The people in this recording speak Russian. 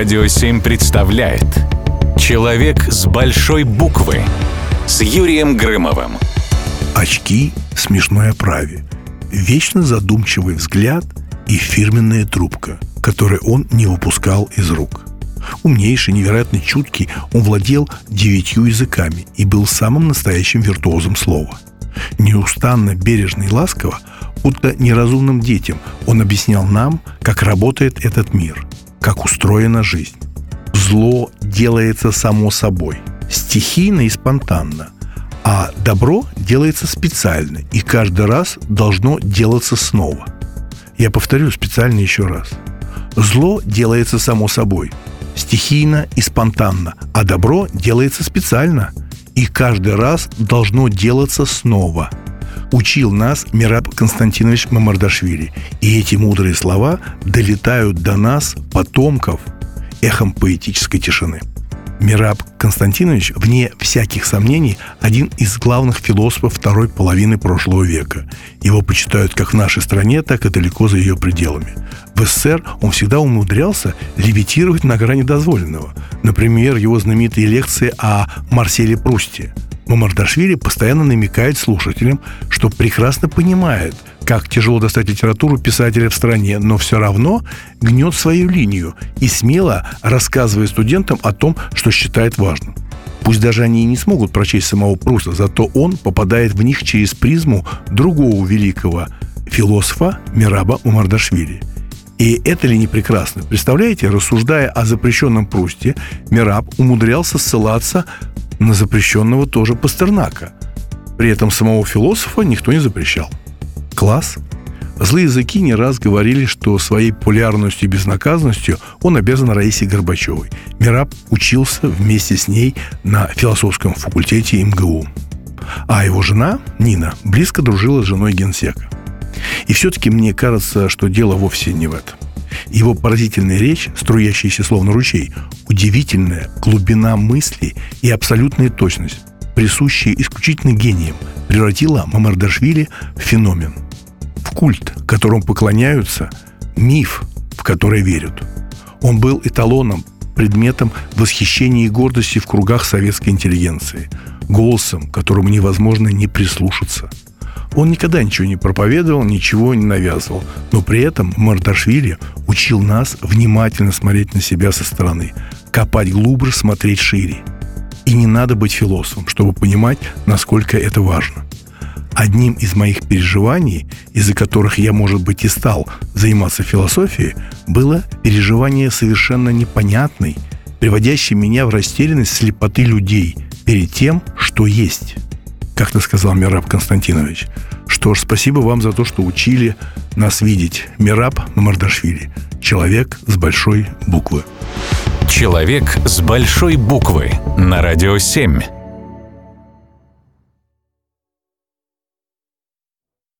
Радио 7 представляет Человек с большой буквы с Юрием Грымовым. Очки смешной оправе, вечно задумчивый взгляд и фирменная трубка, которую он не выпускал из рук. Умнейший, невероятно чуткий, он владел девятью языками и был самым настоящим виртуозом слова. Неустанно, бережно и ласково, будто неразумным детям, он объяснял нам, как работает этот мир, как устроена жизнь. Зло делается само собой, стихийно и спонтанно, а добро делается специально и каждый раз должно делаться снова. Я повторю специально еще раз. Зло делается само собой, стихийно и спонтанно, а добро делается специально и каждый раз должно делаться снова – учил нас Мираб Константинович Мамардашвили. И эти мудрые слова долетают до нас, потомков, эхом поэтической тишины. Мираб Константинович, вне всяких сомнений, один из главных философов второй половины прошлого века. Его почитают как в нашей стране, так и далеко за ее пределами. В СССР он всегда умудрялся левитировать на грани дозволенного. Например, его знаменитые лекции о Марселе Прусте – Мамардашвили постоянно намекает слушателям, что прекрасно понимает, как тяжело достать литературу писателя в стране, но все равно гнет свою линию и смело рассказывает студентам о том, что считает важным. Пусть даже они и не смогут прочесть самого Пруста, зато он попадает в них через призму другого великого философа Мираба Мамардашвили. И это ли не прекрасно? Представляете, рассуждая о запрещенном Прусте, Мираб умудрялся ссылаться на запрещенного тоже Пастернака. При этом самого философа никто не запрещал. Класс. Злые языки не раз говорили, что своей популярностью и безнаказанностью он обязан Раисе Горбачевой. Мираб учился вместе с ней на философском факультете МГУ. А его жена, Нина, близко дружила с женой генсека. И все-таки мне кажется, что дело вовсе не в этом. Его поразительная речь, струящаяся словно ручей, удивительная глубина мысли и абсолютная точность, присущая исключительно гением, превратила Мамардашвили в феномен, в культ, которому поклоняются, миф, в который верят. Он был эталоном, предметом восхищения и гордости в кругах советской интеллигенции, голосом, которому невозможно не прислушаться – он никогда ничего не проповедовал, ничего не навязывал. Но при этом Марташвили учил нас внимательно смотреть на себя со стороны, копать глубже, смотреть шире. И не надо быть философом, чтобы понимать, насколько это важно. Одним из моих переживаний, из-за которых я, может быть, и стал заниматься философией, было переживание совершенно непонятной, приводящей меня в растерянность слепоты людей перед тем, что есть как ты сказал, Мираб Константинович. Что ж, спасибо вам за то, что учили нас видеть. Мираб Мамардашвили. Человек с большой буквы. Человек с большой буквы на радио 7.